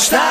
está